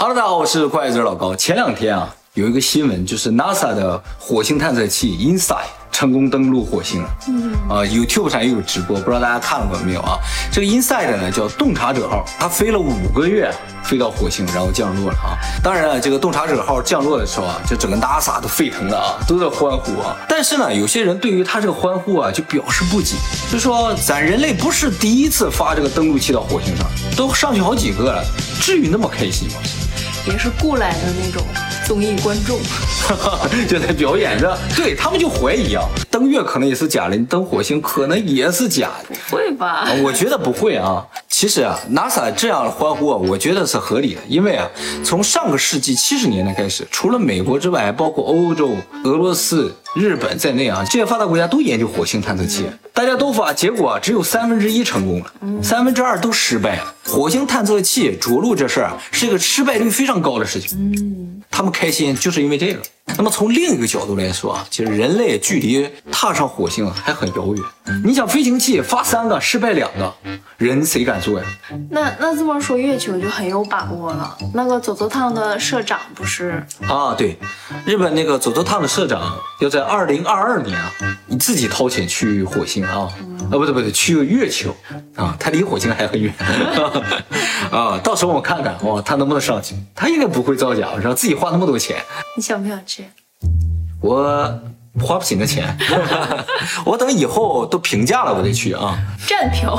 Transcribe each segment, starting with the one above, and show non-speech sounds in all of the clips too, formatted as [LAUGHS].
Hello，大家好，我是怪子老高。前两天啊，有一个新闻，就是 NASA 的火星探测器 InSight 成功登陆火星了。嗯，啊，YouTube 上也有直播，不知道大家看了过没有啊？这个 InSight 呢叫洞察者号，它飞了五个月，飞到火星，然后降落了啊。当然了，这个洞察者号降落的时候啊，就整个 NASA 都沸腾了啊，都在欢呼啊。但是呢，有些人对于他这个欢呼啊，就表示不解，就说咱人类不是第一次发这个登陆器到火星上，都上去好几个了，至于那么开心吗？也是雇来的那种综艺观众，[LAUGHS] 就在表演着，对他们就怀疑啊，登月可能也是假的，你登火星可能也是假的，不会吧？我觉得不会啊。其实啊，NASA 这样的欢呼，我觉得是合理的，因为啊，从上个世纪七十年代开始，除了美国之外，包括欧洲、俄罗斯、日本在内啊，这些发达国家都研究火星探测器，大家都发，结果只有三分之一成功了，三分之二都失败了。火星探测器着陆这事儿啊，是一个失败率非常高的事情。嗯，他们开心就是因为这个。那么从另一个角度来说啊，其实人类距离踏上火星还很遥远。你想飞行器发三个失败两个，人谁敢做呀？那那这么说，月球就很有把握了。那个走走趟的社长不是啊？对，日本那个走走趟的社长要在二零二二年啊，你自己掏钱去火星啊？啊，不对不对，去月球啊，他离火星还很远 [LAUGHS] 啊。到时候我看看哇，他能不能上去？他应该不会造假，让自己花那么多钱。你想不想去？我花不起那钱，[LAUGHS] 我等以后都平价了我再去啊。站票，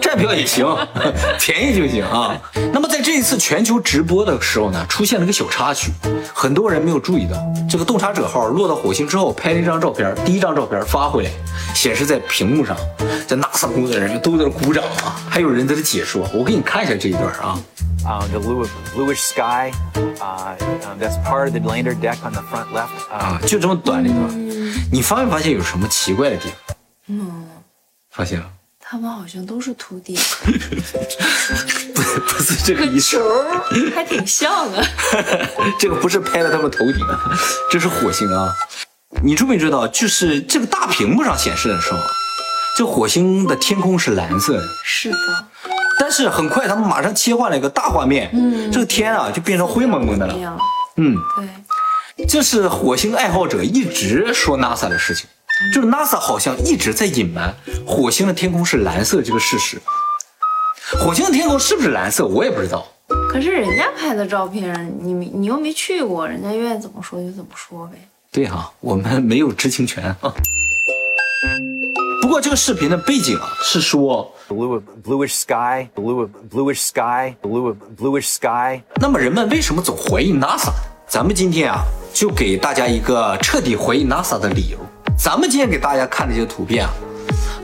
站票也行，[LAUGHS] 便宜就行啊。那么在这一次全球直播的时候呢，出现了个小插曲，很多人没有注意到。这个洞察者号落到火星之后，拍了一张照片，第一张照片发回来，显示在屏幕上，在 NASA 工作人员都在那鼓掌啊，还有人在那解说。我给你看一下这一段啊。Uh, the bluish sky. Uh, that's part of the lander deck on the front left. 啊，就这么短的地方，你发没发现有什么奇怪的地方？嗯，发现了。他们好像都是秃顶。[LAUGHS] 不，不是这个意思。球还挺像啊。[LAUGHS] 这个不是拍了他们头顶，这是火星啊。你知没知道，就是这个大屏幕上显示的时候，这火星的天空是蓝色的。是的。但是很快，他们马上切换了一个大画面，嗯，这个天啊就变成灰蒙蒙的了，嗯，对，这是火星爱好者一直说 NASA 的事情，就是 NASA 好像一直在隐瞒火星的天空是蓝色这个事实。火星的天空是不是蓝色，我也不知道。可是人家拍的照片，你你又没去过，人家愿意怎么说就怎么说呗。对哈，我们没有知情权啊。不过这个视频的背景啊，是说 blue bluish sky blue bluish sky blue bluish sky。那么人们为什么总怀疑 NASA？咱们今天啊，就给大家一个彻底怀疑 NASA 的理由。咱们今天给大家看这些图片啊，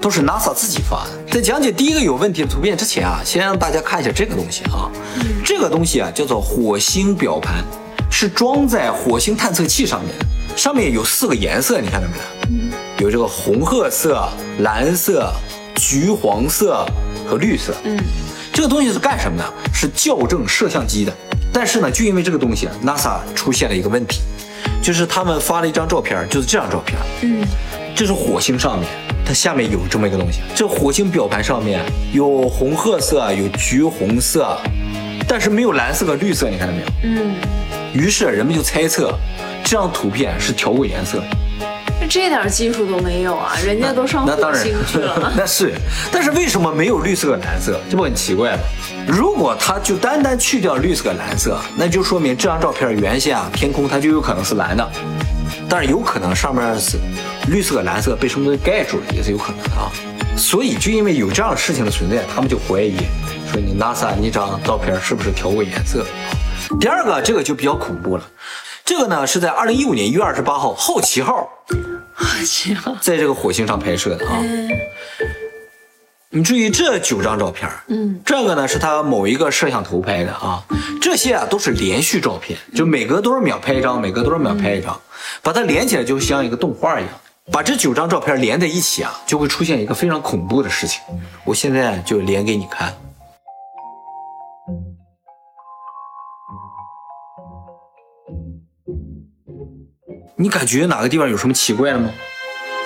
都是 NASA 自己发的。在讲解第一个有问题的图片之前啊，先让大家看一下这个东西啊。这个东西啊叫做火星表盘，是装在火星探测器上面的，上面有四个颜色，你看到没有？有这个红褐色、蓝色、橘黄色和绿色。嗯，这个东西是干什么的？是校正摄像机的。但是呢，就因为这个东西，NASA 出现了一个问题，就是他们发了一张照片，就是这张照片。嗯，这是火星上面，它下面有这么一个东西。这火星表盘上面有红褐色，有橘红色，但是没有蓝色和绿色，你看到没有？嗯。于是人们就猜测，这张图片是调过颜色。这点技术都没有啊，人家都上火星去了。[LAUGHS] 那是，但是为什么没有绿色和蓝色？这不很奇怪吗？如果它就单单去掉绿色蓝色，那就说明这张照片原先啊天空它就有可能是蓝的，但是有可能上面是绿色蓝色被什么东西盖住了，也是有可能的啊。所以就因为有这样的事情的存在，他们就怀疑说你 NASA 你张照片是不是调过颜色？第二个这个就比较恐怖了。这个呢是在二零一五年一月二十八号好奇号，好奇号在这个火星上拍摄的啊。你注意这九张照片，嗯，这个呢是他某一个摄像头拍的啊。这些啊都是连续照片，就每隔多少秒拍一张，每隔多少秒拍一张，把它连起来就像一个动画一样。把这九张照片连在一起啊，就会出现一个非常恐怖的事情。我现在就连给你看。你感觉哪个地方有什么奇怪的吗？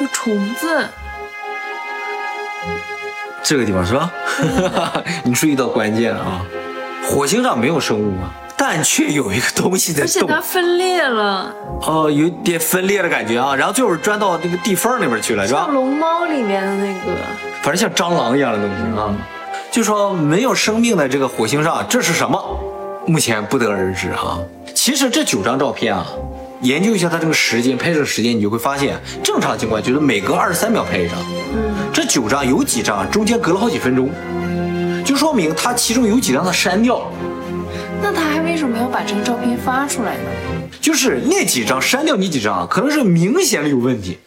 有虫子。这个地方是吧？[LAUGHS] 你注意到关键了啊！火星上没有生物啊，但但却有一个东西在动，而且它分裂了，哦，有点分裂的感觉啊，然后最后钻到那个地缝那边去了，是吧像？龙猫里面的那个，反正像蟑螂一样的东西啊。就说没有生命的这个火星上，这是什么？目前不得而知哈、其实这九张照片啊，研究一下它这个时间拍摄时间，你就会发现，正常情况就是每隔二十三秒拍一张。嗯，这九张有几张中间隔了好几分钟，就说明他其中有几张他删掉了。那他还为什么要把这个照片发出来呢？就是那几张删掉你几张，可能是明显的有问题，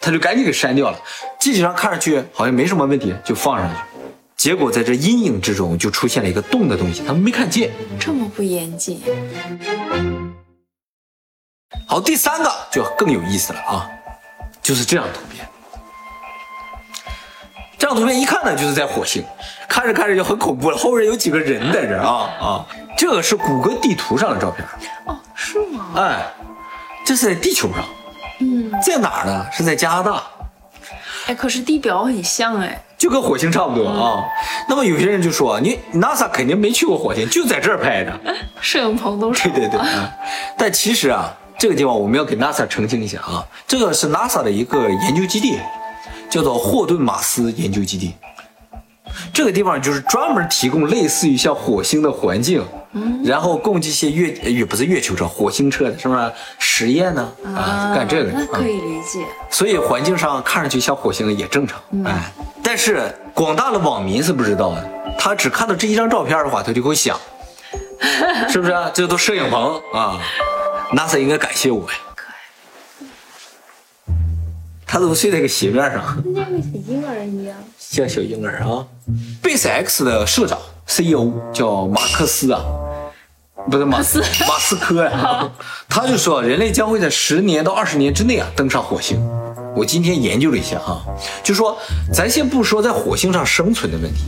他就赶紧给删掉了。这几张看上去好像没什么问题，就放上去。结果在这阴影之中就出现了一个动的东西，他们没看见。这么不严谨，好，第三个就更有意思了啊，就是这张图片。这张图片一看呢，就是在火星，看着看着就很恐怖了。后边有几个人在这儿啊啊，这个是谷歌地图上的照片，哦，是吗？哎，这是在地球上，嗯，在哪儿呢？是在加拿大。哎，可是地表很像哎，就跟火星差不多啊。那么有些人就说，你 NASA 肯定没去过火星，就在这儿拍的。[LAUGHS] 摄影棚都是。对对对啊。但其实啊，这个地方我们要给 NASA 澄清一下啊，这个是 NASA 的一个研究基地，叫做霍顿马斯研究基地。这个地方就是专门提供类似于像火星的环境，然后供这些月也不是月球车、火星车的，是不是实验呢？啊，干这个的啊。那可以理解。所以环境上看上去像火星也正常，哎，但是广大的网民是不知道的，他只看到这一张照片的话，他就会想，是不是、啊？这都摄影棚啊，NASA 应该感谢我呀。他怎么睡在个鞋面上，跟那个小婴儿一样。像小婴儿啊 Base X 的社长 CEO 叫马克思啊，不是马斯马斯科呀、[LAUGHS] 他就说人类将会在十年到二十年之内啊登上火星。我今天研究了一下哈、就说咱先不说在火星上生存的问题，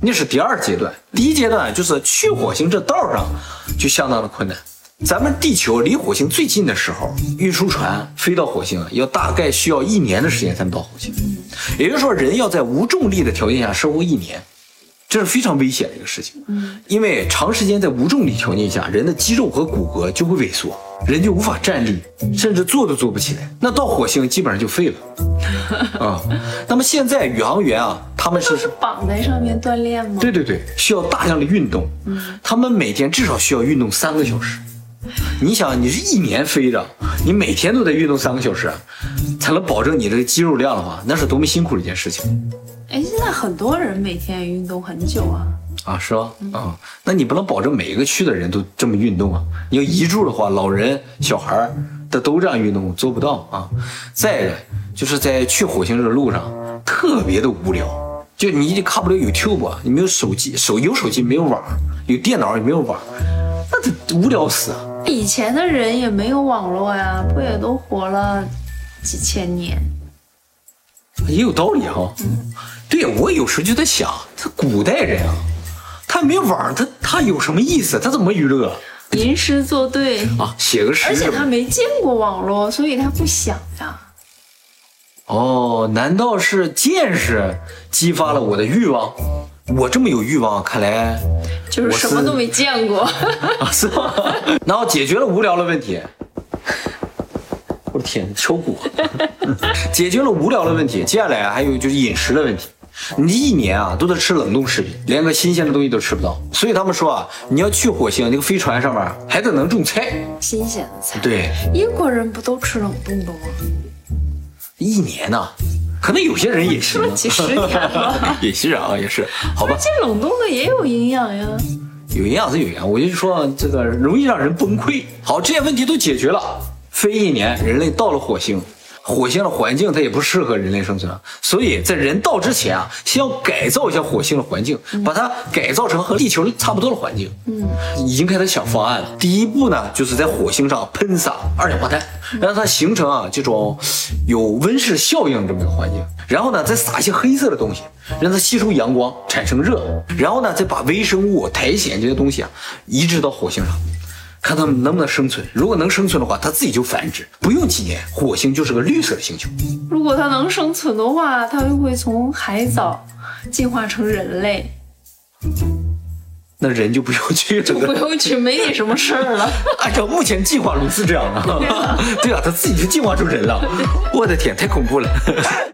那是第二阶段。第一阶段就是去火星这道上就相当的困难。咱们地球离火星最近的时候，运输船飞到火星啊，要大概需要一年的时间才能到火星。也就是说，人要在无重力的条件下生活一年，这是非常危险的一个事情。嗯，因为长时间在无重力条件下，人的肌肉和骨骼就会萎缩，人就无法站立，甚至坐都坐不起来。那到火星基本上就废了。[LAUGHS] 啊，那么现在宇航员啊，他们是是绑在上面锻炼吗？对对对，需要大量的运动。嗯，他们每天至少需要运动三个小时。[LAUGHS] 你想，你是一年飞着，你每天都得运动三个小时，才能保证你这个肌肉量的话，那是多么辛苦的一件事情哎，现在很多人每天运动很久啊。啊，是吧？啊、那你不能保证每一个区的人都这么运动啊。你要一住的话，老人、小孩儿的都这样运动，做不到啊。再一个，就是在去火星这个路上特别的无聊，就你也看不了 YouTube，啊你没有手机，手有手机没有网，有电脑也没有网，那得无聊死啊。以前的人也没有网络呀，不也都活了几千年？也有道理哈、对我有时候就在想，这古代人啊，他没网，他他有什么意思？他怎么娱乐吟诗作对，啊？写个诗而且他没见过网络，所以他不想呀。哦，难道是见识激发了我的欲望？我这么有欲望，看来就是什么都没见过。[LAUGHS] 啊，是吗？[LAUGHS] 然后解决了无聊的问题。我的天，敲鼓！[LAUGHS] 解决了无聊的问题，接下来啊还有就是饮食的问题。你一年啊都在吃冷冻食品，连个新鲜的东西都吃不到。所以他们说啊，你要去火星，那个飞船上面还得能种菜。新鲜的菜，对，英国人不都吃冷冻的吗？一年呢、可能有些人也行几十年了。[LAUGHS] 也是啊，也是，好吧。这冷冻的也有营养呀。有营养是有营养，我就说这个容易让人崩溃。好，这些问题都解决了，飞一年，人类到了火星。火星的环境它也不适合人类生存啊，所以在人到之前啊，先要改造一下火星的环境，把它改造成和地球差不多的环境。嗯，已经开始想方案了。第一步呢，就是在火星上喷洒二氧化碳，让它形成啊这种有温室效应这么一个环境。然后呢，再撒一些黑色的东西，让它吸收阳光，产生热。然后呢，再把微生物、苔藓这些东西啊移植到火星上。看它们能不能生存。如果能生存的话，它自己就繁殖，不用几年，火星就是个绿色的星球。如果它能生存的话，它就会从海藻进化成人类。那人就不用去了。不用去，没你什么事儿了。[LAUGHS] 按照目前计划，如是这样的。[LAUGHS] 对啊，他自己就进化出人了。我的天，太恐怖了。